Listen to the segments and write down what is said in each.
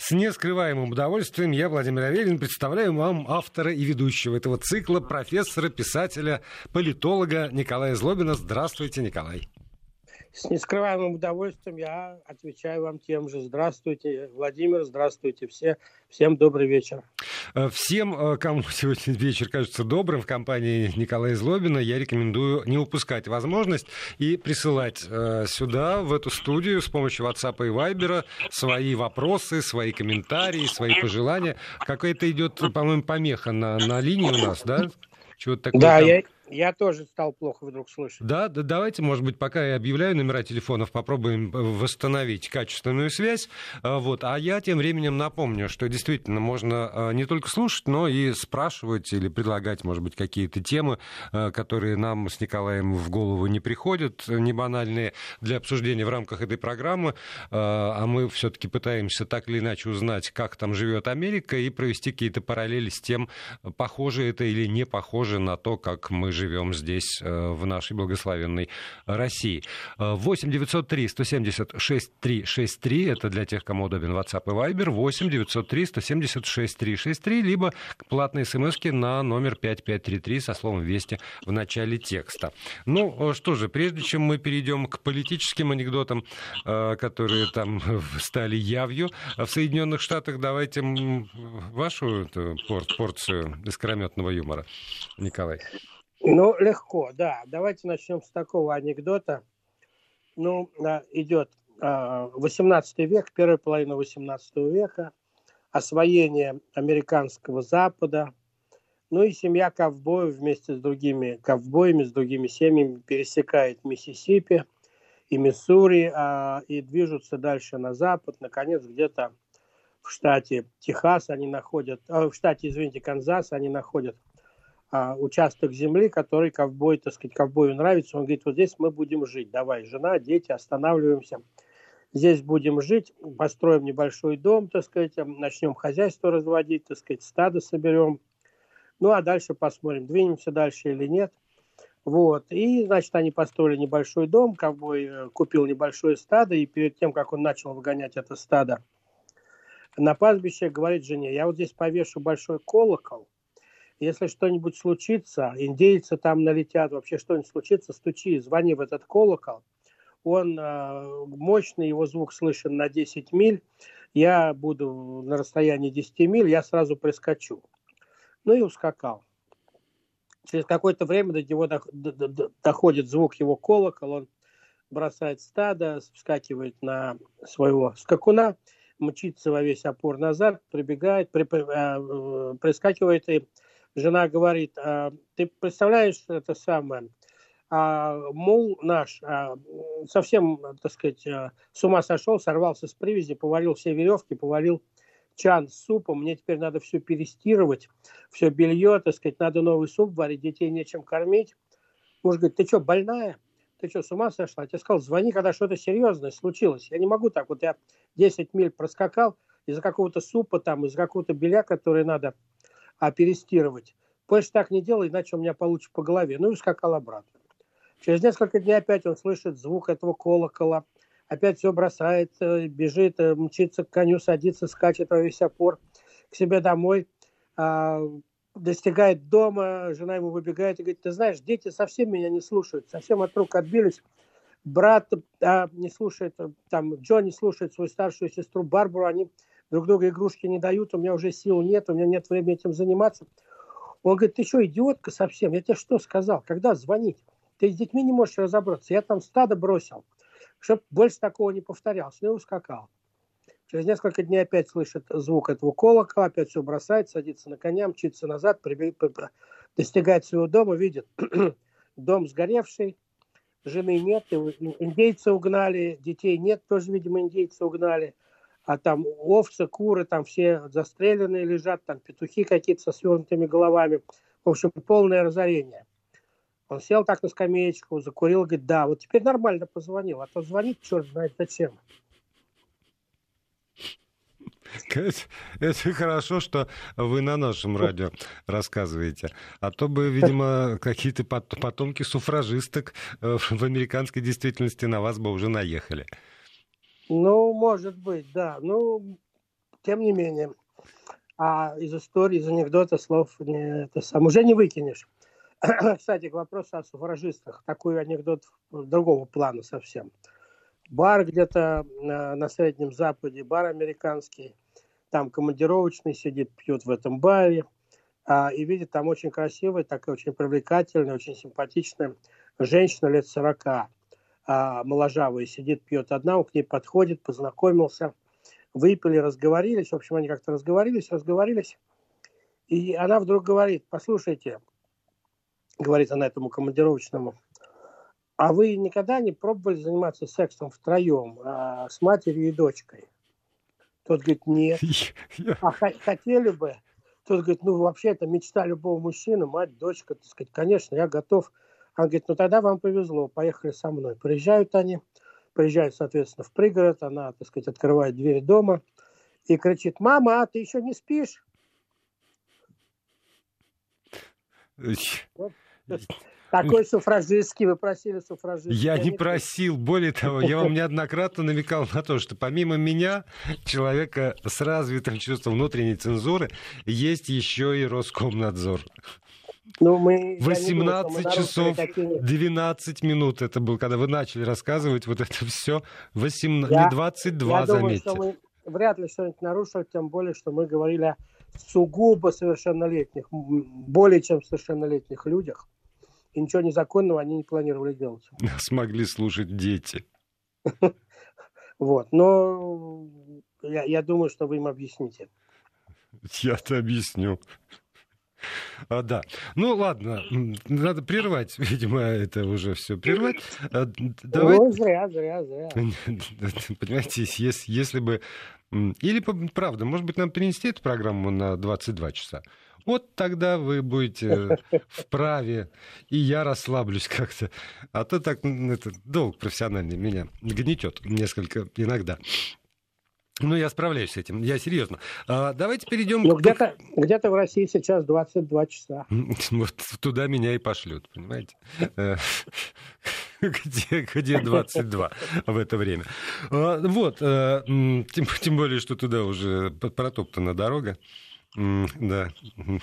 С нескрываемым удовольствием я, Владимир Аверин, представляю вам автора и ведущего этого цикла, профессора, писателя, политолога Николая Злобина. Здравствуйте, Николай. С нескрываемым удовольствием я отвечаю вам тем же. Здравствуйте, Владимир, здравствуйте все. Всем добрый вечер. Э, всем, э, кому сегодня вечер кажется добрым в компании Николая Злобина, я рекомендую не упускать возможность и присылать э, сюда, в эту студию, с помощью WhatsApp и Viber свои вопросы, свои комментарии, свои пожелания. Какая-то идет, по-моему, помеха на, на линии у нас, да? Чего-то такое да, там... я, я тоже стал плохо вдруг слышать. Да, да, давайте, может быть, пока я объявляю номера телефонов, попробуем восстановить качественную связь. А, вот. А я тем временем напомню, что действительно можно а, не только слушать, но и спрашивать или предлагать, может быть, какие-то темы, а, которые нам с Николаем в голову не приходят, не банальные, для обсуждения в рамках этой программы. А мы все-таки пытаемся так или иначе узнать, как там живет Америка, и провести какие-то параллели с тем, похоже это или не похоже на то, как мы живем живем здесь, э, в нашей благословенной России. 8 903 176 363, это для тех, кому удобен WhatsApp и Viber, 8 903 176 363, либо платные смс на номер 5533 со словом «Вести» в начале текста. Ну, э, что же, прежде чем мы перейдем к политическим анекдотам, э, которые там стали явью в Соединенных Штатах, давайте вашу порцию искрометного юмора, Николай. Ну, легко, да. Давайте начнем с такого анекдота. Ну, идет 18 век, первая половина 18 века, освоение американского Запада, ну и семья ковбоев вместе с другими ковбоями, с другими семьями пересекает Миссисипи и Миссури а, и движутся дальше на запад. Наконец, где-то в штате Техас они находят, а, в штате, извините, Канзас они находят а, участок земли, который ковбой, так сказать, ковбою нравится. Он говорит, вот здесь мы будем жить. Давай, жена, дети, останавливаемся. Здесь будем жить, построим небольшой дом, так сказать, начнем хозяйство разводить, так сказать, стадо соберем. Ну, а дальше посмотрим, двинемся дальше или нет. Вот. И, значит, они построили небольшой дом, ковбой э, купил небольшое стадо, и перед тем, как он начал выгонять это стадо на пастбище, говорит жене, я вот здесь повешу большой колокол – если что-нибудь случится, индейцы там налетят, вообще что-нибудь случится, стучи, звони в этот колокол. Он э, мощный, его звук слышен на 10 миль. Я буду на расстоянии 10 миль, я сразу прискочу. Ну и ускакал. Через какое-то время до него доходит звук его колокола, он бросает стадо, вскакивает на своего скакуна, мчится во весь опор назад, прибегает, при, э, прискакивает и жена говорит, а, ты представляешь это самое, а, мул наш а, совсем, так сказать, а, с ума сошел, сорвался с привязи, повалил все веревки, повалил чан с супом, мне теперь надо все перестирывать, все белье, так сказать, надо новый суп варить, детей нечем кормить. Муж говорит, ты что, больная? Ты что, с ума сошла? Я тебе сказал, звони, когда что-то серьезное случилось. Я не могу так, вот я 10 миль проскакал из-за какого-то супа там, из-за какого-то белья, который надо а перестирывать. Больше так не делай, иначе у меня получится по голове. Ну и скакал обратно. Через несколько дней опять он слышит звук этого колокола, опять все бросает, э, бежит, э, мчится к коню, садится, скачет во весь опор к себе домой, а, достигает дома, жена ему выбегает и говорит, ты знаешь, дети совсем меня не слушают, совсем от рук отбились, брат а, не слушает, там, Джон не слушает свою старшую сестру Барбару, они друг другу игрушки не дают, у меня уже сил нет, у меня нет времени этим заниматься. Он говорит, ты что, идиотка совсем? Я тебе что сказал? Когда звонить? Ты с детьми не можешь разобраться. Я там стадо бросил, чтобы больше такого не повторялось. Ну и ускакал. Через несколько дней опять слышит звук этого колокола, опять все бросает, садится на коня, мчится назад, достигает своего дома, видит дом сгоревший, жены нет, индейцы угнали, детей нет, тоже, видимо, индейцы угнали – а там овцы, куры, там все застреленные лежат, там петухи какие-то со свернутыми головами. В общем, полное разорение. Он сел так на скамеечку, закурил, говорит, да, вот теперь нормально позвонил, а то звонит, черт знает зачем. Это, это хорошо, что вы на нашем радио рассказываете. А то бы, видимо, какие-то потомки суфражисток э, в американской действительности на вас бы уже наехали. Ну, может быть, да. Ну, тем не менее, а из истории, из анекдота слов не, это сам, уже не выкинешь. Кстати, к вопросу о суфражистах. Такой анекдот другого плана совсем. Бар где-то на, на Среднем Западе, бар американский, там командировочный сидит, пьет в этом баре, а, и видит там очень красивая, такая очень привлекательная, очень симпатичная женщина лет 40, а, моложавая, сидит, пьет одна, он к ней подходит, познакомился, выпили, разговорились, в общем, они как-то разговорились, разговорились, и она вдруг говорит, послушайте, говорит она этому командировочному, а вы никогда не пробовали заниматься сексом втроем а, с матерью и дочкой? Тот говорит, нет. А хотели бы? Тот говорит, ну вообще это мечта любого мужчины, мать, дочка, так сказать, конечно, я готов. Он говорит, ну тогда вам повезло, поехали со мной. Приезжают они, приезжают, соответственно, в пригород, она, так сказать, открывает дверь дома и кричит, мама, а ты еще не спишь? Такой суфражистский, вы просили суфражистский. Я не просил, более того, я вам неоднократно намекал на то, что помимо меня, человека с развитым чувством внутренней цензуры, есть еще и Роскомнадзор. Ну, мы, 18 думаю, часов 12 минут это был, когда вы начали рассказывать вот это все. 18, я, не 22, я заметьте. Думаю, что мы вряд ли что-нибудь нарушили, тем более, что мы говорили о сугубо совершеннолетних, более чем совершеннолетних людях. И ничего незаконного они не планировали делать. Смогли слушать дети. Вот, но я, я думаю, что вы им объясните. Я-то объясню. А, да. Ну ладно, надо прервать, видимо, это уже все прервать. А, давай... Ну, зря, зря, зря. Понимаете, если, если бы... Или, правда, может быть, нам перенести эту программу на 22 часа? Вот тогда вы будете вправе, и я расслаблюсь как-то. А то так, это долг профессиональный меня гнетет несколько иногда. Ну, я справляюсь с этим, я серьезно. А, давайте перейдем... Ну, где-то, где-то в России сейчас 22 часа. Вот туда меня и пошлют, понимаете? Э, где, где 22 в это время. А, вот, э, тем, тем более, что туда уже протоптана дорога. Да,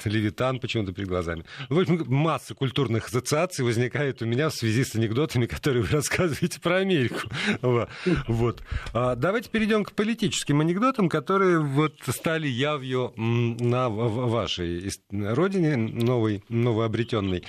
Левитан почему-то перед глазами. В общем, масса культурных ассоциаций возникает у меня в связи с анекдотами, которые вы рассказываете про Америку. Вот. А давайте перейдем к политическим анекдотам, которые вот стали явью на вашей родине, новой, новообретенной.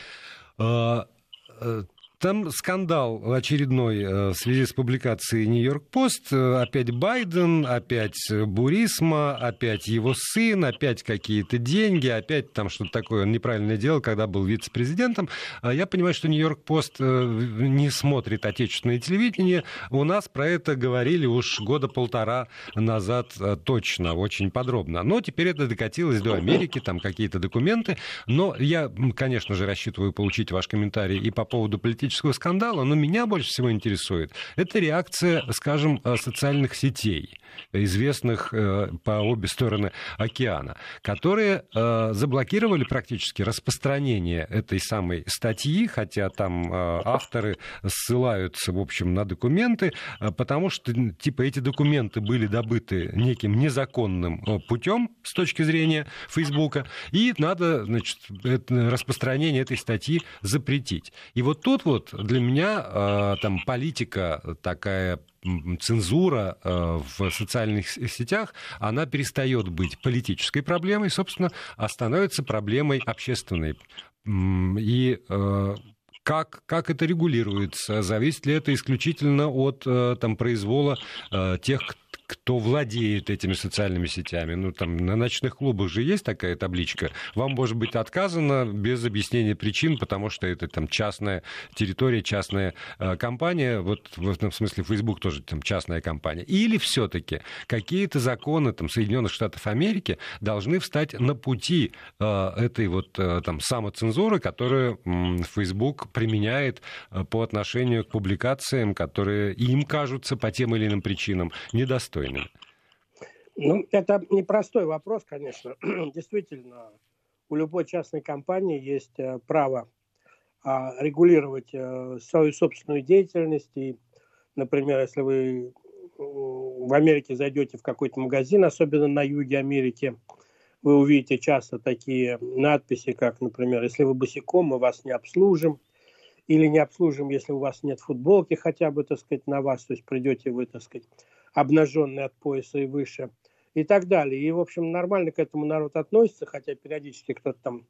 Там скандал очередной э, в связи с публикацией Нью-Йорк-Пост. Э, опять Байден, опять Бурисма, опять его сын, опять какие-то деньги, опять там что-то такое он неправильно делал, когда был вице-президентом. А я понимаю, что Нью-Йорк-Пост э, не смотрит отечественное телевидение. У нас про это говорили уж года полтора назад точно, очень подробно. Но теперь это докатилось до Америки, там какие-то документы. Но я, конечно же, рассчитываю получить ваш комментарий и по поводу политического политического скандала, но меня больше всего интересует, это реакция, скажем, э, социальных сетей, известных э, по обе стороны океана, которые э, заблокировали практически распространение этой самой статьи, хотя там авторы ссылаются, в общем, на документы, потому что, типа, эти документы были добыты неким незаконным путем с точки зрения Фейсбука, и надо, значит, распространение этой статьи запретить. И вот тут вот вот для меня э, там политика такая цензура э, в социальных сетях, она перестает быть политической проблемой, собственно, а становится проблемой общественной. И э, как, как это регулируется? Зависит ли это исключительно от там, произвола тех, кто владеет этими социальными сетями. Ну, там на ночных клубах же есть такая табличка. Вам может быть отказано без объяснения причин, потому что это там частная территория, частная э, компания. Вот в этом смысле Facebook тоже там частная компания. Или все-таки какие-то законы там, Соединенных Штатов Америки должны встать на пути э, этой вот э, там самоцензуры, которую э, Facebook применяет э, по отношению к публикациям, которые им кажутся по тем или иным причинам недостойными достойным? Ну, это непростой вопрос, конечно. Действительно, у любой частной компании есть э, право а, регулировать э, свою собственную деятельность. И, например, если вы в Америке зайдете в какой-то магазин, особенно на юге Америки, вы увидите часто такие надписи, как, например, если вы босиком, мы вас не обслужим, или не обслужим, если у вас нет футболки хотя бы, так сказать, на вас, то есть придете вы, так сказать, обнаженный от пояса и выше, и так далее. И, в общем, нормально к этому народ относится, хотя периодически кто-то там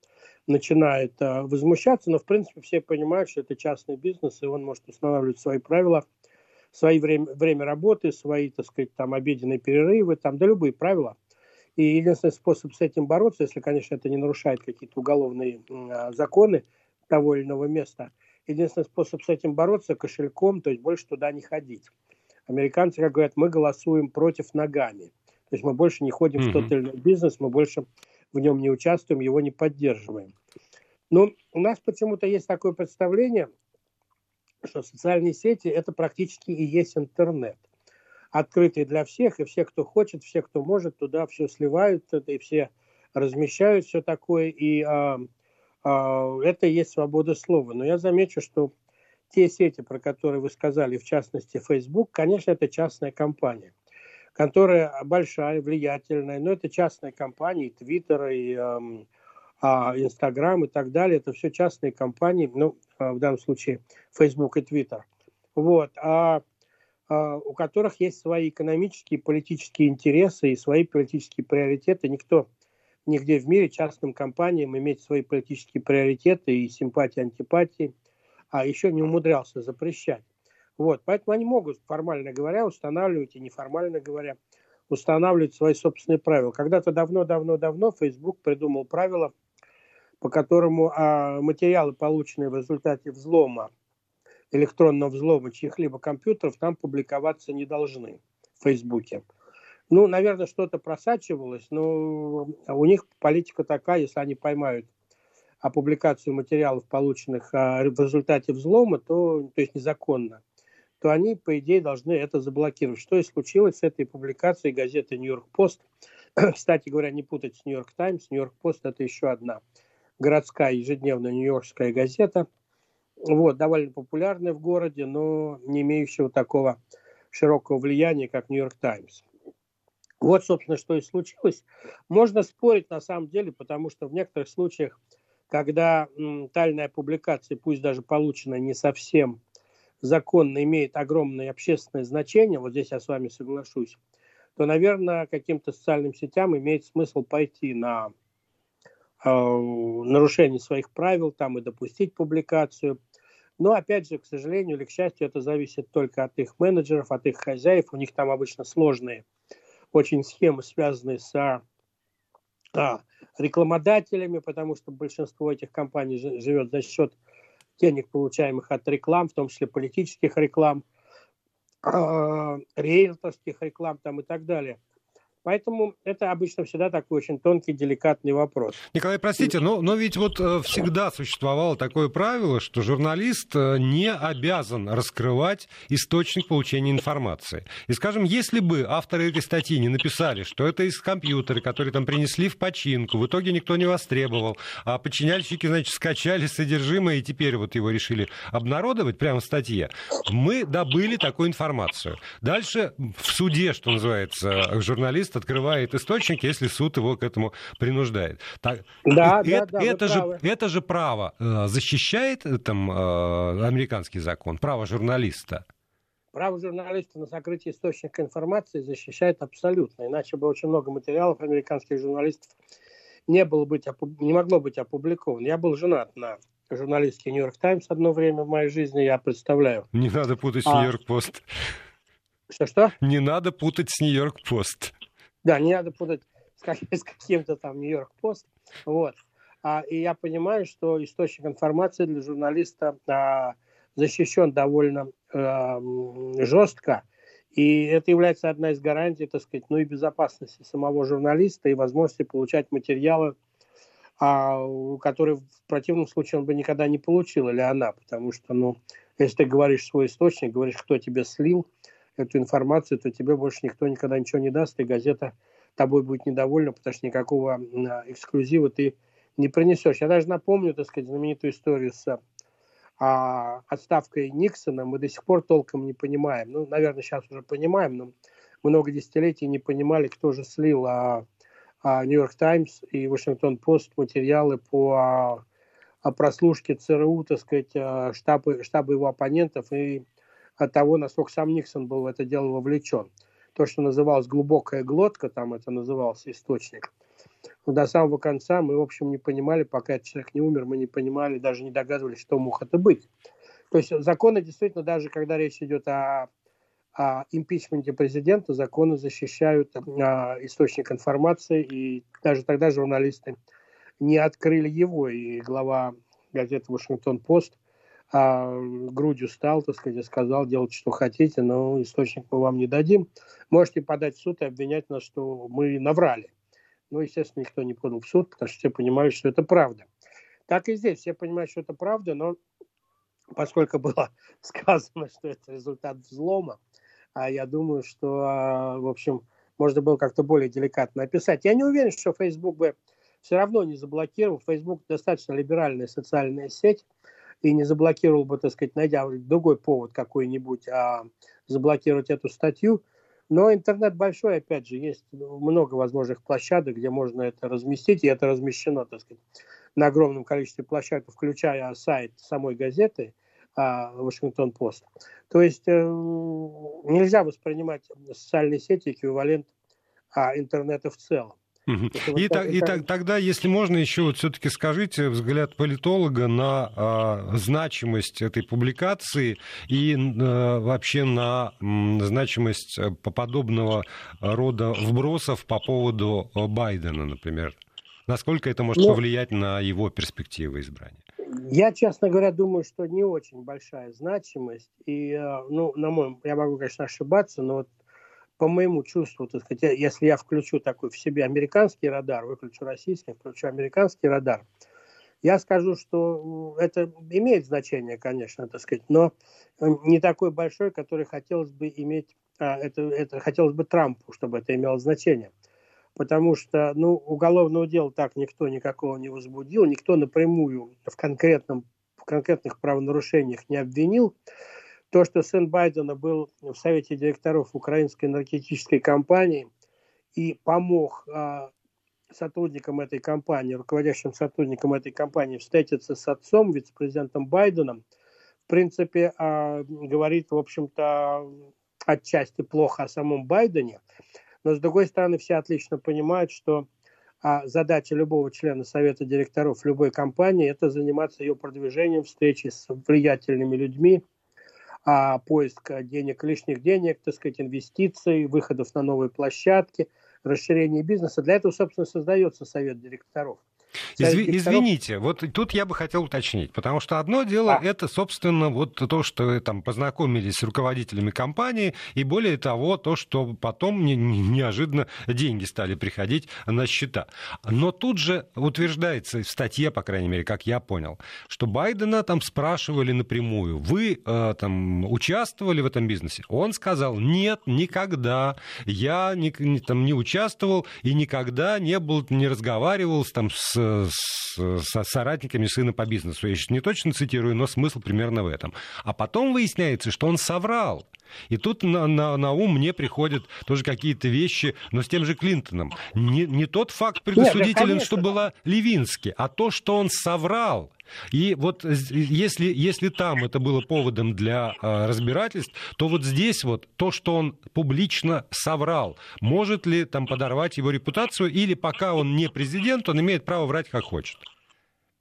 начинает э, возмущаться, но, в принципе, все понимают, что это частный бизнес, и он может устанавливать свои правила, свои время, время работы, свои, так сказать, там, обеденные перерывы, там, да любые правила. И единственный способ с этим бороться, если, конечно, это не нарушает какие-то уголовные э, законы того или иного места, единственный способ с этим бороться кошельком, то есть больше туда не ходить. Американцы, как говорят, мы голосуем против ногами. То есть мы больше не ходим mm-hmm. в тот или иной бизнес, мы больше в нем не участвуем, его не поддерживаем. Но у нас почему-то есть такое представление, что социальные сети – это практически и есть интернет. Открытый для всех, и все, кто хочет, все, кто может, туда все сливают, и все размещают все такое, и а, а, это и есть свобода слова. Но я замечу, что те сети, про которые вы сказали, в частности Facebook, конечно, это частная компания которая большая, влиятельная, но это частные компании, Twitter, и эм, а, Инстаграм и так далее, это все частные компании, ну, а, в данном случае Facebook и Twitter, вот, а, а, у которых есть свои экономические, политические интересы и свои политические приоритеты. Никто нигде в мире частным компаниям иметь свои политические приоритеты и симпатии, антипатии, а еще не умудрялся запрещать. Вот, поэтому они могут, формально говоря, устанавливать и неформально говоря, устанавливать свои собственные правила. Когда-то давно-давно-давно Facebook придумал правила, по которому а, материалы, полученные в результате взлома, электронного взлома чьих-либо компьютеров, там публиковаться не должны в Фейсбуке. Ну, наверное, что-то просачивалось, но у них политика такая, если они поймают опубликацию материалов, полученных а, в результате взлома, то, то есть незаконно, то они, по идее, должны это заблокировать. Что и случилось с этой публикацией газеты «Нью-Йорк Пост». Кстати говоря, не путать с «Нью-Йорк Таймс». «Нью-Йорк Пост» – это еще одна городская ежедневная нью-йоркская газета. Вот, довольно популярная в городе, но не имеющая такого широкого влияния, как «Нью-Йорк Таймс». Вот, собственно, что и случилось. Можно спорить на самом деле, потому что в некоторых случаях, когда тайная публикация, пусть даже полученная не совсем законно имеет огромное общественное значение, вот здесь я с вами соглашусь, то, наверное, каким-то социальным сетям имеет смысл пойти на э, нарушение своих правил там и допустить публикацию. Но, опять же, к сожалению или к счастью, это зависит только от их менеджеров, от их хозяев. У них там обычно сложные очень схемы, связанные с а, рекламодателями, потому что большинство этих компаний живет за счет денег, получаемых от реклам, в том числе политических реклам, э, риэлторских реклам там и так далее. Поэтому это обычно всегда такой очень тонкий, деликатный вопрос. Николай, простите, но, но ведь вот э, всегда существовало такое правило, что журналист э, не обязан раскрывать источник получения информации. И, скажем, если бы авторы этой статьи не написали, что это из компьютера, который там принесли в починку, в итоге никто не востребовал, а подчиняльщики, значит, скачали содержимое и теперь вот его решили обнародовать прямо в статье, мы добыли такую информацию. Дальше в суде, что называется, журналист открывает источник, если суд его к этому принуждает. Так, да, это, да, да, это, же, это же право э, защищает э, там, э, американский закон, право журналиста. Право журналиста на сокрытие источника информации защищает абсолютно. Иначе бы очень много материалов американских журналистов не, было быть, не могло быть опубликовано. Я был женат на журналистке Нью-Йорк Таймс одно время в моей жизни, я представляю. Не надо путать с а... Нью-Йорк Пост. Что-что? Не надо путать с Нью-Йорк Пост. Да, не надо путать с, как, с каким-то там Нью-Йорк Пост. Вот. А, и я понимаю, что источник информации для журналиста а, защищен довольно а, жестко. И это является одна из гарантий, так сказать, ну и безопасности самого журналиста и возможности получать материалы, а, которые в противном случае он бы никогда не получил, или она, потому что, ну, если ты говоришь свой источник, говоришь, кто тебе слил, эту информацию, то тебе больше никто никогда ничего не даст, и газета тобой будет недовольна, потому что никакого а, эксклюзива ты не принесешь. Я даже напомню, так сказать, знаменитую историю с а, отставкой Никсона мы до сих пор толком не понимаем. Ну, наверное, сейчас уже понимаем, но много десятилетий не понимали, кто же слил а, а, Нью-Йорк Таймс и Вашингтон-Пост материалы по а, о прослушке ЦРУ, так сказать, штаба, штаба его оппонентов и от того, насколько сам Никсон был в это дело вовлечен. То, что называлось глубокая глотка, там это назывался источник. Но до самого конца мы, в общем, не понимали, пока этот человек не умер, мы не понимали, даже не догадывались, что мог это быть. То есть законы действительно, даже когда речь идет о о импичменте президента законы защищают а, источник информации, и даже тогда журналисты не открыли его, и глава газеты «Вашингтон-Пост» а, грудью стал, так сказать, сказал, делать, что хотите, но источник мы вам не дадим. Можете подать в суд и обвинять нас, что мы наврали. Ну, естественно, никто не подал в суд, потому что все понимали, что это правда. Так и здесь, все понимают, что это правда, но поскольку было сказано, что это результат взлома, а я думаю, что, а, в общем, можно было как-то более деликатно описать. Я не уверен, что Facebook бы все равно не заблокировал. Facebook достаточно либеральная социальная сеть, и не заблокировал бы, так сказать, найдя другой повод какой-нибудь, а заблокировать эту статью. Но интернет большой, опять же, есть много возможных площадок, где можно это разместить, и это размещено, так сказать, на огромном количестве площадок, включая сайт самой газеты – Вашингтон-Пост. То есть э, нельзя воспринимать социальные сети эквивалент а, интернета в целом. И, так, и так, тогда, если можно, еще вот все-таки скажите взгляд политолога на а, значимость этой публикации и а, вообще на м, значимость э, подобного рода вбросов по поводу Байдена, например. Насколько это может ну, повлиять на его перспективы избрания? Я, честно говоря, думаю, что не очень большая значимость. И, э, ну, на мой, я могу, конечно, ошибаться, но вот по моему чувству, так сказать, если я включу такой в себе американский радар, выключу российский, включу американский радар, я скажу, что это имеет значение, конечно, так сказать, но не такой большой, который хотелось бы иметь, а, это, это хотелось бы Трампу, чтобы это имело значение потому что ну, уголовного дела так никто никакого не возбудил, никто напрямую в, конкретном, в конкретных правонарушениях не обвинил. То, что сын Байдена был в Совете директоров украинской энергетической компании и помог а, сотрудникам этой компании, руководящим сотрудникам этой компании встретиться с отцом, вице-президентом Байденом, в принципе, а, говорит, в общем-то, отчасти плохо о самом Байдене. Но, с другой стороны, все отлично понимают, что а задача любого члена совета директоров любой компании – это заниматься ее продвижением, встречи с влиятельными людьми, а поиск денег, лишних денег, так сказать, инвестиций, выходов на новые площадки, расширение бизнеса. Для этого, собственно, создается совет директоров. Изв... Извините, вот тут я бы хотел уточнить, потому что одно дело а. это, собственно, вот то, что там познакомились с руководителями компании, и более того, то, что потом не, неожиданно деньги стали приходить на счета. Но тут же утверждается в статье, по крайней мере, как я понял, что Байдена там спрашивали напрямую, вы э, там участвовали в этом бизнесе? Он сказал, нет, никогда, я не, там, не участвовал и никогда не был, не разговаривал там с с, с соратниками сына по бизнесу. Я сейчас не точно цитирую, но смысл примерно в этом. А потом выясняется, что он соврал. И тут на, на, на ум мне приходят тоже какие-то вещи, но с тем же Клинтоном. Не, не тот факт предосудителен, Нет, что была Левински, а то, что он соврал. И вот если, если там это было поводом для э, разбирательств, то вот здесь вот то, что он публично соврал, может ли там подорвать его репутацию, или пока он не президент, он имеет право врать как хочет?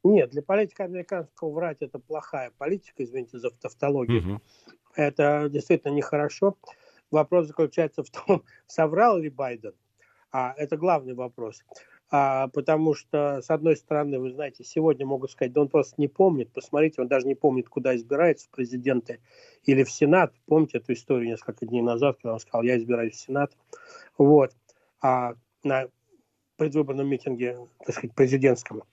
Нет, для политика американского врать это плохая политика, извините за тавтологию. Угу. Это действительно нехорошо. Вопрос заключается в том, соврал ли Байден. А это главный вопрос а, потому что, с одной стороны, вы знаете, сегодня могут сказать, да он просто не помнит, посмотрите, он даже не помнит, куда избирается в президенты или в Сенат. Помните эту историю несколько дней назад, когда он сказал, я избираюсь в Сенат. Вот. А на предвыборном митинге, так сказать, президентском.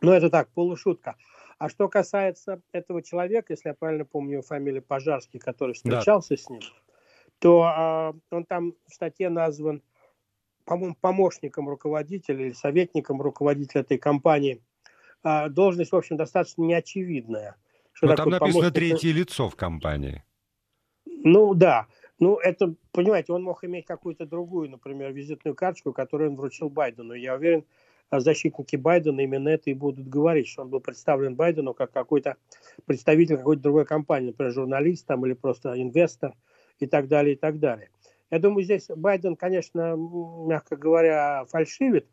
Но это так, полушутка. А что касается этого человека, если я правильно помню фамилию Пожарский, который встречался да. с ним, то а, он там в статье назван помощником руководителя или советником руководителя этой компании. А, должность, в общем, достаточно неочевидная. Что Но там написано помощник... третье лицо в компании. Ну да, ну, это, понимаете, он мог иметь какую-то другую, например, визитную карточку, которую он вручил Байдену. Я уверен, защитники Байдена именно это и будут говорить, что он был представлен Байдену как какой-то представитель какой-то другой компании, например, журналист там, или просто инвестор и так далее, и так далее. Я думаю, здесь Байден, конечно, мягко говоря, фальшивит,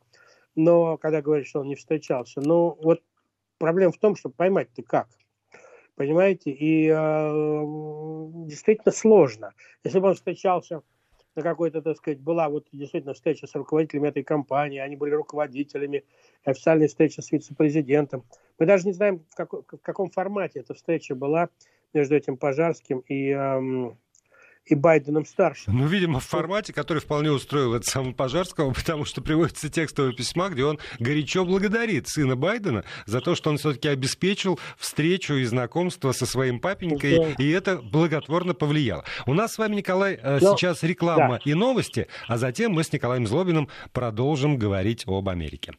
но когда говорит, что он не встречался. Но вот проблема в том, что поймать-то как – понимаете, и э, действительно сложно. Если бы он встречался на какой-то, так сказать, была вот действительно встреча с руководителями этой компании, они были руководителями, официальная встреча с вице-президентом. Мы даже не знаем, в, как, в каком формате эта встреча была между этим Пожарским и э, и Байденом старшим. Ну, видимо, в формате, который вполне устроил это самого Пожарского, потому что приводится текстовое письма, где он горячо благодарит сына Байдена за то, что он все-таки обеспечил встречу и знакомство со своим папенькой, да. и это благотворно повлияло. У нас с вами, Николай, э, Но... сейчас реклама да. и новости, а затем мы с Николаем Злобиным продолжим говорить об Америке.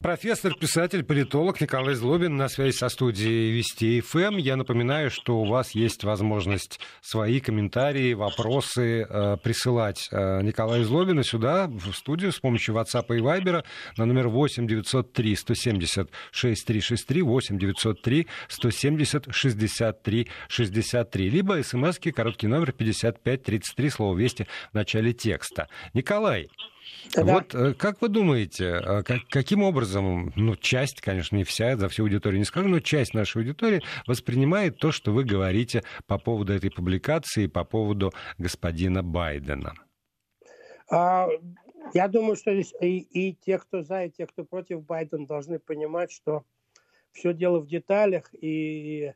Профессор, писатель, политолог Николай Злобин на связи со студией Вести ФМ. Я напоминаю, что у вас есть возможность свои комментарии, вопросы э, присылать э, Николаю Злобину сюда, в студию, с помощью WhatsApp и Viber на номер 8 903 170 6363 8 903 170 63 63. Либо смски, короткий номер 5533, слово «Вести» в начале текста. Николай, да. Вот э, как вы думаете, э, как, каким образом, ну, часть, конечно, не вся, за всю аудиторию не скажу, но часть нашей аудитории воспринимает то, что вы говорите по поводу этой публикации, по поводу господина Байдена? А, я думаю, что здесь и, и те, кто за, и те, кто против Байдена, должны понимать, что все дело в деталях, и,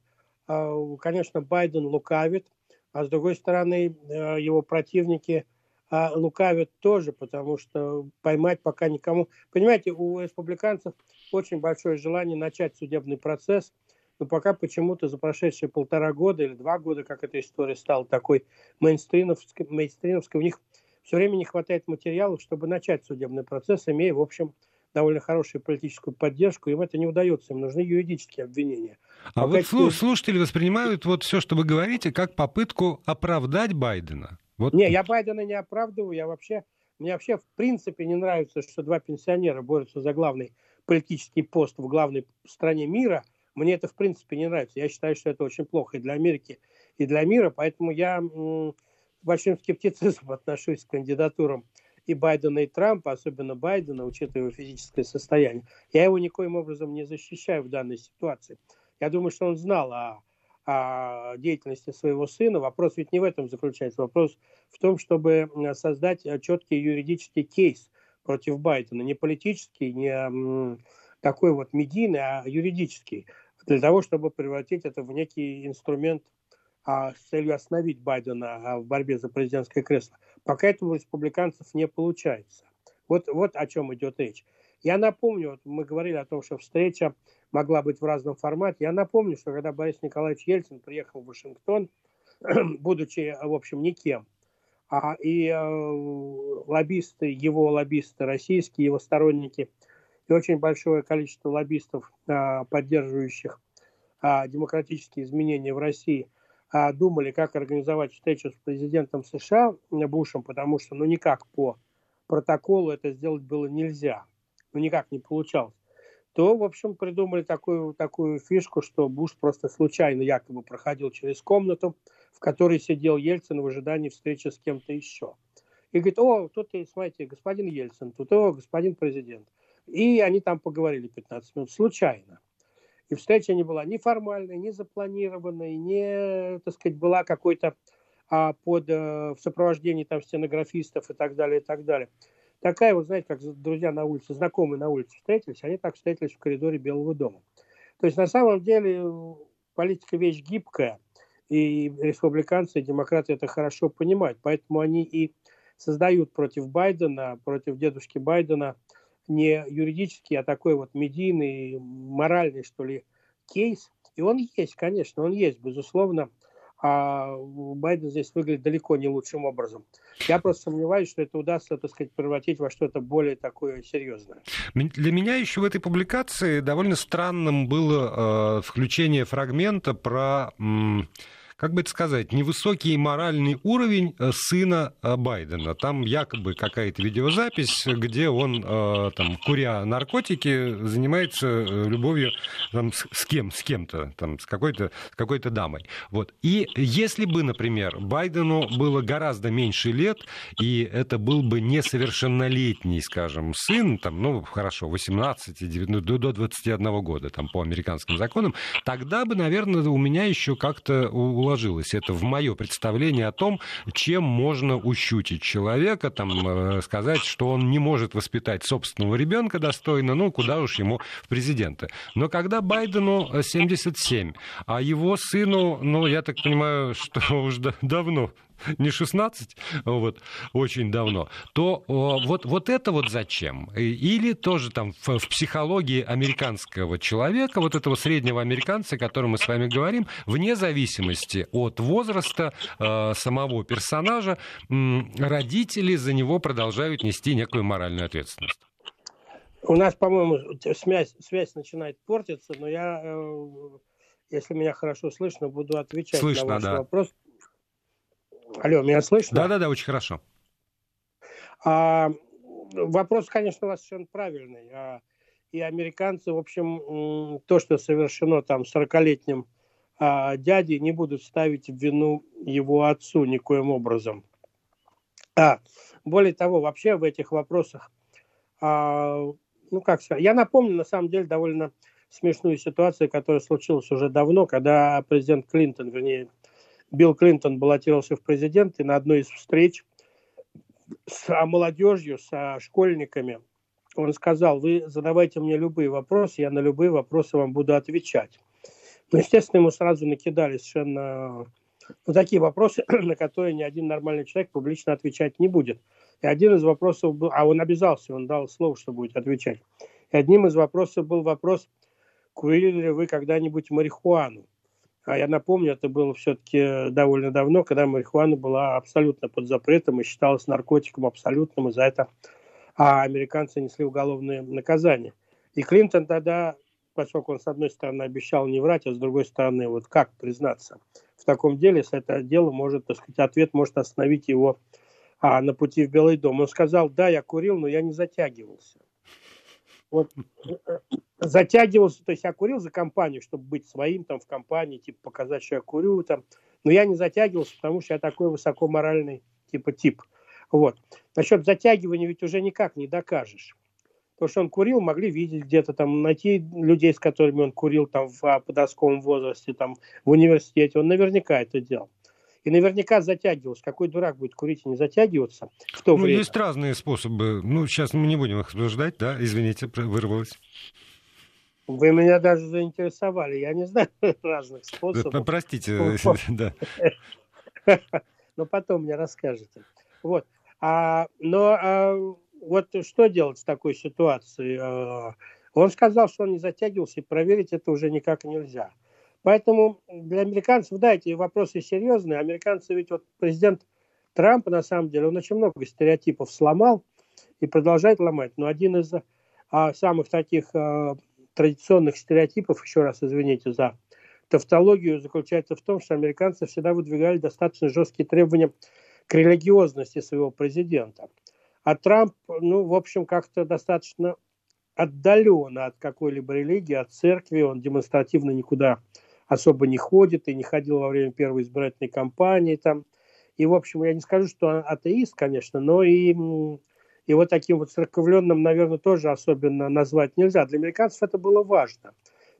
а, конечно, Байден лукавит, а с другой стороны, э, его противники – а лукавят тоже, потому что поймать пока никому... Понимаете, у республиканцев очень большое желание начать судебный процесс, но пока почему-то за прошедшие полтора года или два года, как эта история стала такой мейнстримовской, мейнстримовской у них все время не хватает материалов, чтобы начать судебный процесс, имея, в общем, довольно хорошую политическую поддержку, им это не удается, им нужны юридические обвинения. А Пока вот слушатели воспринимают вот все, что вы говорите, как попытку оправдать Байдена. Вот. Не, я Байдена не оправдываю, я вообще, мне вообще в принципе не нравится, что два пенсионера борются за главный политический пост в главной стране мира. Мне это в принципе не нравится. Я считаю, что это очень плохо и для Америки, и для мира, поэтому я м, с большим скептицизмом отношусь к кандидатурам и Байдена, и Трампа, особенно Байдена, учитывая его физическое состояние. Я его никоим образом не защищаю в данной ситуации. Я думаю, что он знал о о деятельности своего сына. Вопрос ведь не в этом заключается. Вопрос в том, чтобы создать четкий юридический кейс против Байдена. Не политический, не такой вот медийный, а юридический. Для того, чтобы превратить это в некий инструмент а, с целью остановить Байдена а, в борьбе за президентское кресло. Пока этого у республиканцев не получается. Вот, вот о чем идет речь. Я напомню, вот мы говорили о том, что встреча могла быть в разном формате. Я напомню, что когда Борис Николаевич Ельцин приехал в Вашингтон, будучи, в общем, никем, а и э, лоббисты, его лоббисты российские, его сторонники, и очень большое количество лоббистов, э, поддерживающих э, демократические изменения в России, э, думали, как организовать встречу с президентом США Бушем, потому что, ну, никак по протоколу это сделать было нельзя, ну, никак не получалось то, в общем, придумали такую, такую фишку, что Буш просто случайно якобы проходил через комнату, в которой сидел Ельцин в ожидании встречи с кем-то еще. И говорит, о, тут, смотрите, господин Ельцин, тут, о, господин президент. И они там поговорили 15 минут случайно. И встреча не была ни формальной, ни запланированной, не, так сказать, была какой-то а, под, а, в сопровождении там стенографистов и так далее, и так далее такая вот, знаете, как друзья на улице, знакомые на улице встретились, они так встретились в коридоре Белого дома. То есть на самом деле политика вещь гибкая, и республиканцы, и демократы это хорошо понимают, поэтому они и создают против Байдена, против дедушки Байдена не юридический, а такой вот медийный, моральный, что ли, кейс. И он есть, конечно, он есть, безусловно. А Байден здесь выглядит далеко не лучшим образом. Я просто сомневаюсь, что это удастся, так сказать, превратить во что-то более такое серьезное. Для меня еще в этой публикации довольно странным было э, включение фрагмента про... М- как бы это сказать, невысокий моральный уровень э, сына э, Байдена. Там якобы какая-то видеозапись, где он, э, там, куря наркотики, занимается любовью там, с кем, с кем-то, там, с какой-то какой дамой. Вот. И если бы, например, Байдену было гораздо меньше лет, и это был бы несовершеннолетний, скажем, сын, там, ну, хорошо, 18, 19, до 21 года, там, по американским законам, тогда бы, наверное, у меня еще как-то уложилось. Это в мое представление о том, чем можно ущутить человека, там, э, сказать, что он не может воспитать собственного ребенка достойно, ну, куда уж ему в президенты. Но когда Байдену 77, а его сыну, ну, я так понимаю, что уже давно не 16, вот, очень давно, то вот, вот это вот зачем? Или тоже там в, в психологии американского человека, вот этого среднего американца, о котором мы с вами говорим, вне зависимости от возраста э, самого персонажа, э, родители за него продолжают нести некую моральную ответственность. У нас, по-моему, связь, связь начинает портиться, но я, э, если меня хорошо слышно, буду отвечать слышно, на ваш да. вопрос. Алло, меня слышно? Да-да-да, очень хорошо. А, вопрос, конечно, у вас совершенно правильный. А, и американцы, в общем, то, что совершено там 40-летним а, дядей, не будут ставить в вину его отцу никоим образом. А, более того, вообще в этих вопросах, а, ну как сказать, я напомню, на самом деле, довольно смешную ситуацию, которая случилась уже давно, когда президент Клинтон, вернее, Билл Клинтон баллотировался в президенты, на одной из встреч с молодежью, со школьниками, он сказал, вы задавайте мне любые вопросы, я на любые вопросы вам буду отвечать. Ну, естественно, ему сразу накидали совершенно ну, такие вопросы, на которые ни один нормальный человек публично отвечать не будет. И один из вопросов был, а он обязался, он дал слово, что будет отвечать. И одним из вопросов был вопрос, курили ли вы когда-нибудь марихуану? А я напомню, это было все-таки довольно давно, когда марихуана была абсолютно под запретом и считалась наркотиком абсолютным, и за это а американцы несли уголовное наказание. И Клинтон тогда, поскольку он с одной стороны обещал не врать, а с другой стороны, вот как признаться в таком деле, если это дело может, так сказать, ответ может остановить его а, на пути в Белый дом. Он сказал, да, я курил, но я не затягивался. Вот э, затягивался, то есть я курил за компанию, чтобы быть своим там в компании, типа показать, что я курю там, но я не затягивался, потому что я такой высокоморальный типа тип. Вот. Насчет затягивания ведь уже никак не докажешь. То, что он курил, могли видеть где-то там, найти людей, с которыми он курил там в а, подростковом возрасте, там в университете. Он наверняка это делал. И наверняка затягивался. Какой дурак будет курить и не затягиваться в то ну, время? Есть разные способы. Ну, сейчас мы не будем их обсуждать, да? Извините, вырвалось. Вы меня даже заинтересовали. Я не знаю разных способов. Простите, да. Но потом мне расскажете. Вот. А, но а, вот что делать в такой ситуации? А, он сказал, что он не затягивался, и проверить это уже никак нельзя. Поэтому для американцев, да, эти вопросы серьезные. Американцы ведь вот президент Трамп, на самом деле, он очень много стереотипов сломал и продолжает ломать. Но один из а, самых таких а, традиционных стереотипов, еще раз извините за тавтологию, заключается в том, что американцы всегда выдвигали достаточно жесткие требования к религиозности своего президента. А Трамп, ну, в общем, как-то достаточно отдаленно от какой-либо религии, от церкви, он демонстративно никуда особо не ходит и не ходил во время первой избирательной кампании там. И, в общем, я не скажу, что он атеист, конечно, но и вот таким вот церковленным, наверное, тоже особенно назвать нельзя. Для американцев это было важно.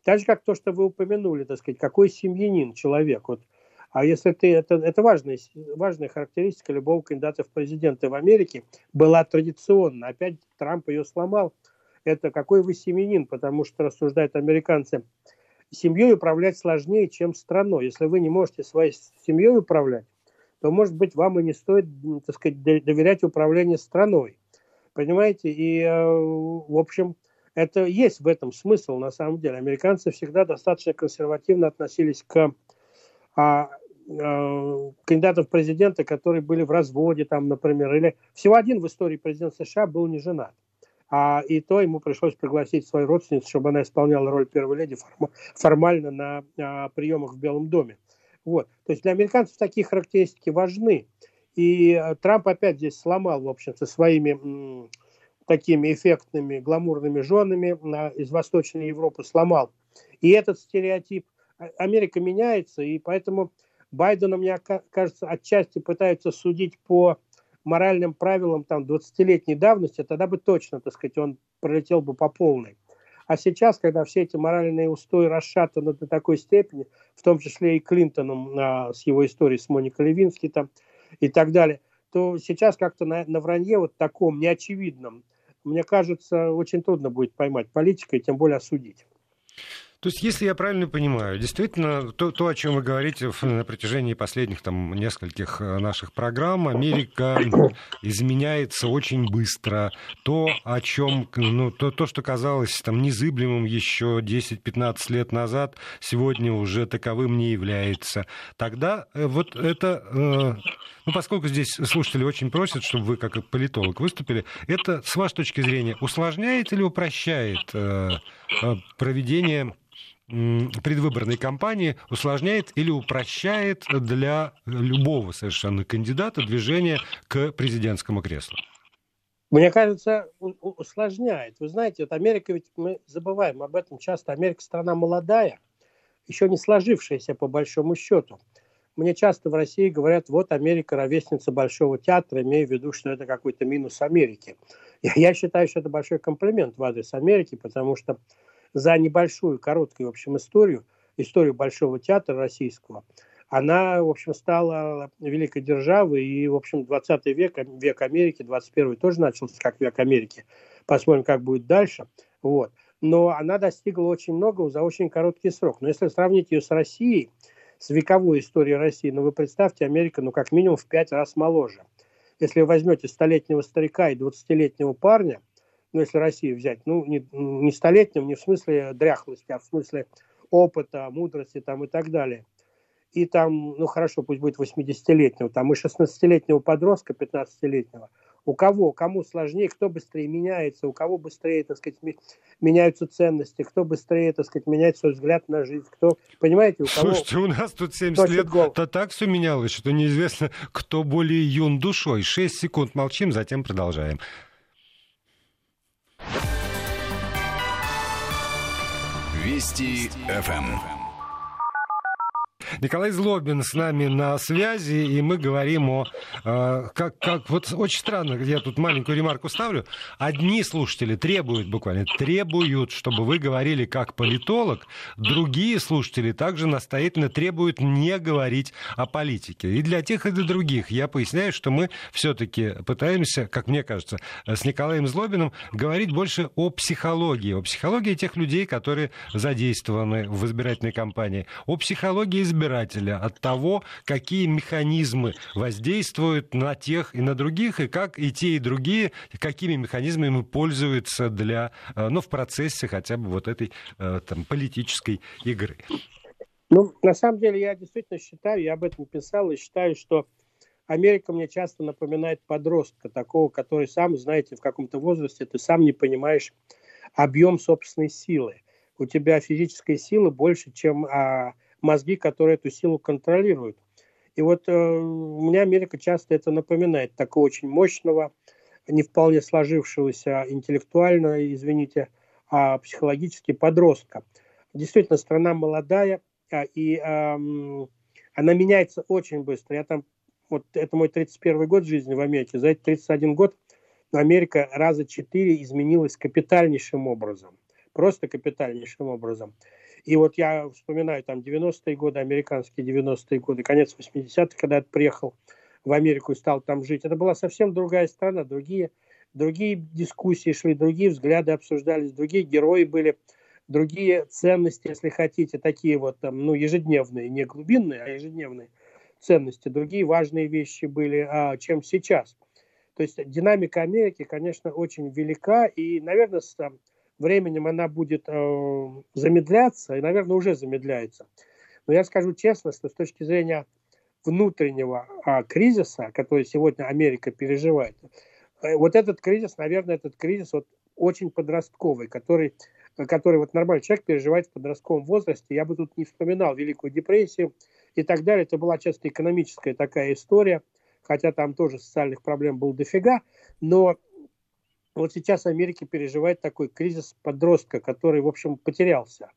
Так же, как то, что вы упомянули, так сказать, какой семьянин человек. Вот. А если ты, это, это важная, важная характеристика любого кандидата в президенты в Америке, была традиционно. Опять Трамп ее сломал. Это какой вы семьянин, потому что рассуждают американцы, семьей управлять сложнее, чем страной. Если вы не можете своей семьей управлять, то, может быть, вам и не стоит, так сказать, доверять управлению страной. Понимаете? И, э, в общем, это есть в этом смысл на самом деле. Американцы всегда достаточно консервативно относились к а, э, кандидатов в президенты, которые были в разводе, там, например, или всего один в истории президент США был не женат. А, и то ему пришлось пригласить свою родственницу, чтобы она исполняла роль первой леди формально на а, приемах в Белом доме. Вот. То есть для американцев такие характеристики важны. И э, Трамп опять здесь сломал, в общем-то, своими такими эффектными, гламурными женами на, из Восточной Европы сломал. И этот стереотип а, Америка меняется, и поэтому Байдена, мне кажется, отчасти пытаются судить по моральным правилам там 20-летней давности, тогда бы точно, так сказать, он пролетел бы по полной. А сейчас, когда все эти моральные устои расшатаны до такой степени, в том числе и Клинтоном а, с его историей с Моникой Левински там, и так далее, то сейчас как-то на, на вранье вот таком неочевидном, мне кажется, очень трудно будет поймать политика и тем более осудить. То есть, если я правильно понимаю, действительно, то, то о чем вы говорите на протяжении последних там, нескольких э, наших программ, Америка изменяется очень быстро. То, о чем, ну, то, то, что казалось там, незыблемым еще 10-15 лет назад, сегодня уже таковым не является. Тогда э, вот это, э, ну, поскольку здесь слушатели очень просят, чтобы вы как политолог выступили, это, с вашей точки зрения, усложняет или упрощает проведение предвыборной кампании усложняет или упрощает для любого совершенно кандидата движение к президентскому креслу? Мне кажется, усложняет. Вы знаете, вот Америка, ведь мы забываем об этом часто. Америка страна молодая, еще не сложившаяся по большому счету. Мне часто в России говорят, вот Америка ровесница Большого театра, имея в виду, что это какой-то минус Америки. Я считаю, что это большой комплимент в адрес Америки, потому что за небольшую, короткую, в общем, историю, историю Большого театра российского, она, в общем, стала великой державой, и, в общем, 20 век, век Америки, 21 тоже начался как век Америки. Посмотрим, как будет дальше. Вот. Но она достигла очень многого за очень короткий срок. Но если сравнить ее с Россией, с вековой историей России, ну вы представьте, Америка, ну как минимум в пять раз моложе. Если вы возьмете столетнего старика и 20-летнего парня – ну, если Россию взять, ну, не, не столетним, не в смысле дряхлости, а в смысле опыта, мудрости там и так далее. И там, ну, хорошо, пусть будет 80-летнего, там и 16-летнего подростка, 15-летнего. У кого, кому сложнее, кто быстрее меняется, у кого быстрее, так сказать, меняются ценности, кто быстрее, так сказать, меняет свой взгляд на жизнь, кто, понимаете, у кого... Слушайте, у нас тут 70 лет, то так все менялось, что неизвестно, кто более юн душой. 6 секунд молчим, затем продолжаем. Вести ФМ. Николай Злобин с нами на связи, и мы говорим о... Э, как, как, вот очень странно, я тут маленькую ремарку ставлю. Одни слушатели требуют, буквально требуют, чтобы вы говорили как политолог, другие слушатели также настоятельно требуют не говорить о политике. И для тех, и для других я поясняю, что мы все-таки пытаемся, как мне кажется, с Николаем Злобиным говорить больше о психологии, о психологии тех людей, которые задействованы в избирательной кампании, о психологии избирателей, избирателя, от того, какие механизмы воздействуют на тех и на других, и как и те, и другие, какими механизмами пользуются для, э, ну, в процессе хотя бы вот этой э, там, политической игры. Ну, на самом деле, я действительно считаю, я об этом писал, и считаю, что Америка мне часто напоминает подростка, такого, который сам, знаете, в каком-то возрасте ты сам не понимаешь объем собственной силы. У тебя физической силы больше, чем а, мозги, которые эту силу контролируют. И вот э, мне Америка часто это напоминает, такого очень мощного, не вполне сложившегося интеллектуально, извините, а психологически подростка. Действительно, страна молодая, а, и она меняется очень быстро. Я там, вот это мой 31 год жизни в Америке, за эти 31 год Америка раза четыре изменилась капитальнейшим образом. Просто капитальнейшим образом. И вот я вспоминаю там 90-е годы, американские 90-е годы, конец 80-х, когда я приехал в Америку и стал там жить. Это была совсем другая страна, другие, другие дискуссии шли, другие взгляды обсуждались, другие герои были, другие ценности, если хотите, такие вот там, ну, ежедневные, не глубинные, а ежедневные ценности, другие важные вещи были, а, чем сейчас. То есть динамика Америки, конечно, очень велика, и, наверное, с, временем она будет э, замедляться, и, наверное, уже замедляется. Но я скажу честно, что с точки зрения внутреннего а, кризиса, который сегодня Америка переживает, э, вот этот кризис, наверное, этот кризис вот очень подростковый, который, который вот нормальный человек переживает в подростковом возрасте. Я бы тут не вспоминал Великую депрессию и так далее. Это была часто экономическая такая история, хотя там тоже социальных проблем было дофига. Но вот сейчас Америка переживает такой кризис подростка, который, в общем, потерялся.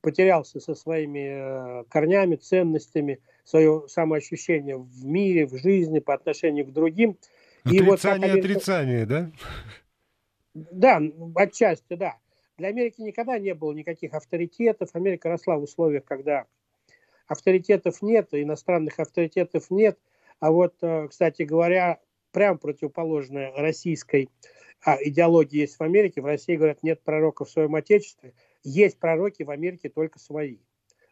Потерялся со своими э, корнями, ценностями, свое самоощущение в мире, в жизни, по отношению к другим. Отрицание, и вот Америка... отрицание, да? Да, отчасти, да. Для Америки никогда не было никаких авторитетов. Америка росла в условиях, когда авторитетов нет, иностранных авторитетов нет. А вот, э, кстати говоря, прям противоположная российской а, идеологии есть в Америке. В России говорят, нет пророка в своем отечестве. Есть пророки в Америке только свои.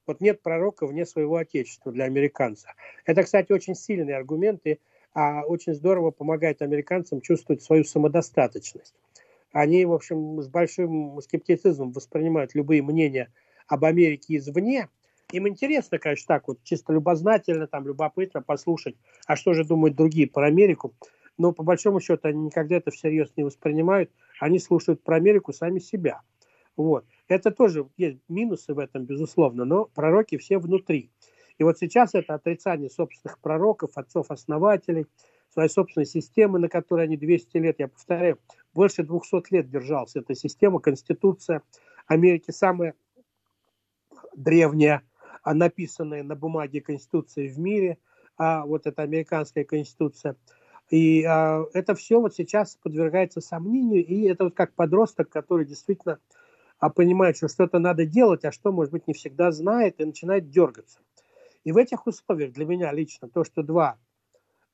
Вот нет пророка вне своего отечества для американца. Это, кстати, очень сильный аргумент и а, очень здорово помогает американцам чувствовать свою самодостаточность. Они, в общем, с большим скептицизмом воспринимают любые мнения об Америке извне. Им интересно, конечно, так вот чисто любознательно, там, любопытно послушать, а что же думают другие про Америку но по большому счету они никогда это всерьез не воспринимают, они слушают про Америку сами себя. Вот. Это тоже есть минусы в этом, безусловно, но пророки все внутри. И вот сейчас это отрицание собственных пророков, отцов-основателей, своей собственной системы, на которой они 200 лет, я повторяю, больше 200 лет держалась эта система, Конституция Америки, самая древняя, а написанная на бумаге Конституция в мире, а вот эта американская Конституция – и а, это все вот сейчас подвергается сомнению, и это вот как подросток, который действительно а, понимает, что что-то надо делать, а что, может быть, не всегда знает, и начинает дергаться. И в этих условиях для меня лично то, что два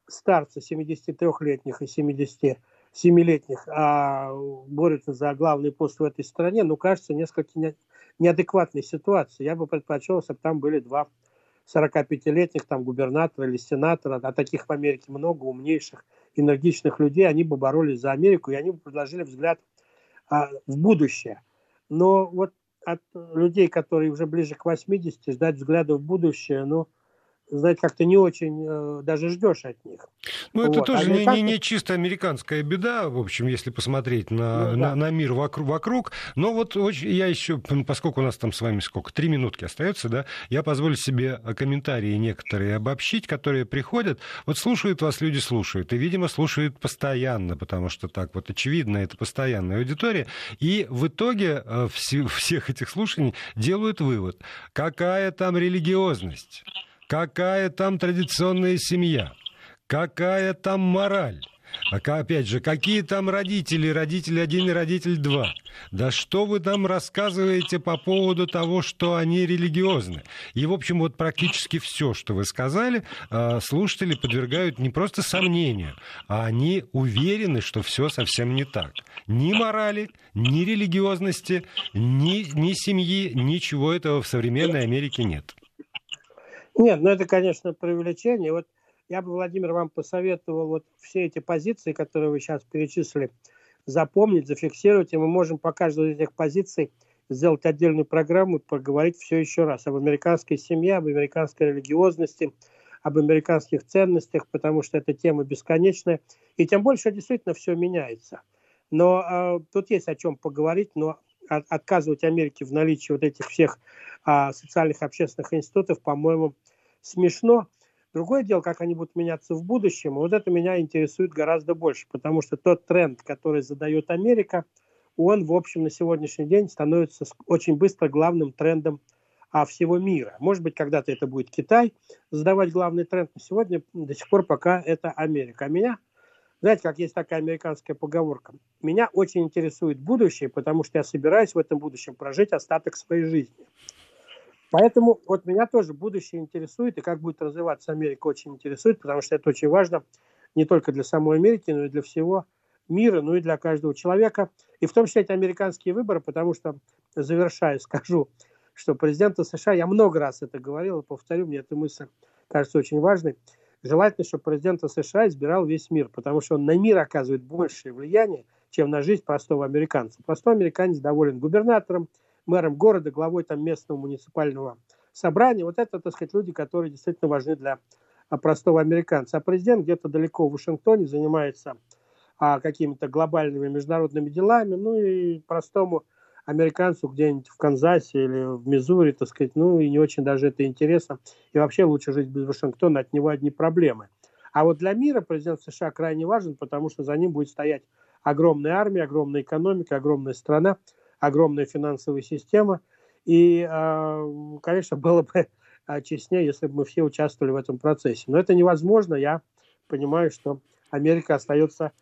старца 73-летних и 77-летних а, борются за главный пост в этой стране, ну, кажется, несколько не, неадекватной ситуацией. Я бы предпочел, чтобы там были два 45-летних там губернатора или сенатора, а таких в Америке много, умнейших, энергичных людей, они бы боролись за Америку, и они бы предложили взгляд а, в будущее. Но вот от людей, которые уже ближе к 80, ждать взгляда в будущее, ну, знаете, как-то не очень э, даже ждешь от них. Ну, это вот. тоже не, не, не чисто американская беда, в общем, если посмотреть на, ну, на, да. на мир вокруг, вокруг. Но вот очень, я еще, поскольку у нас там с вами сколько, три минутки остается, да, я позволю себе комментарии некоторые обобщить, которые приходят. Вот слушают вас люди, слушают, и, видимо, слушают постоянно, потому что так вот очевидно, это постоянная аудитория. И в итоге э, всех этих слушаний делают вывод, какая там религиозность какая там традиционная семья, какая там мораль. А опять же, какие там родители, родитель один и родитель два? Да что вы там рассказываете по поводу того, что они религиозны? И, в общем, вот практически все, что вы сказали, а, слушатели подвергают не просто сомнению, а они уверены, что все совсем не так. Ни морали, ни религиозности, ни, ни семьи, ничего этого в современной Америке нет. Нет, ну это, конечно, привлечение. Вот я бы, Владимир, вам посоветовал вот все эти позиции, которые вы сейчас перечислили, запомнить, зафиксировать, и мы можем по каждой из этих позиций сделать отдельную программу и поговорить все еще раз об американской семье, об американской религиозности, об американских ценностях, потому что эта тема бесконечная. И тем больше действительно все меняется. Но э, тут есть о чем поговорить, но отказывать Америке в наличии вот этих всех э, социальных общественных институтов, по-моему, смешно. Другое дело, как они будут меняться в будущем. вот это меня интересует гораздо больше, потому что тот тренд, который задает Америка, он, в общем, на сегодняшний день становится очень быстро главным трендом а, всего мира. Может быть, когда-то это будет Китай задавать главный тренд, но сегодня до сих пор пока это Америка. А меня, знаете, как есть такая американская поговорка, меня очень интересует будущее, потому что я собираюсь в этом будущем прожить остаток своей жизни. Поэтому вот меня тоже будущее интересует, и как будет развиваться Америка очень интересует, потому что это очень важно не только для самой Америки, но и для всего мира, ну и для каждого человека. И в том числе эти американские выборы, потому что, завершая, скажу, что президента США, я много раз это говорил, повторю, мне эта мысль кажется очень важной, желательно, чтобы президента США избирал весь мир, потому что он на мир оказывает большее влияние, чем на жизнь простого американца. Простой американец доволен губернатором, мэром города, главой там местного муниципального собрания. Вот это, так сказать, люди, которые действительно важны для простого американца. А президент где-то далеко в Вашингтоне занимается а, какими-то глобальными международными делами, ну и простому американцу где-нибудь в Канзасе или в Миссури, так сказать, ну и не очень даже это интересно. И вообще лучше жить без Вашингтона, от него одни проблемы. А вот для мира президент США крайне важен, потому что за ним будет стоять огромная армия, огромная экономика, огромная страна, огромная финансовая система. И, а, конечно, было бы а, честнее, если бы мы все участвовали в этом процессе. Но это невозможно. Я понимаю, что Америка остается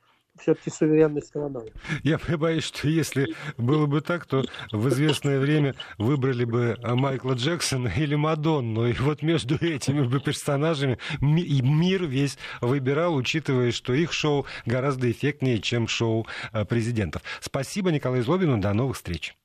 все-таки суверенной страной. Я боюсь, что если было бы так, то в известное время выбрали бы Майкла Джексона или Мадонну. И вот между этими бы персонажами мир весь выбирал, учитывая, что их шоу гораздо эффектнее, чем шоу э, президентов. Спасибо Николаю Злобину. До новых встреч.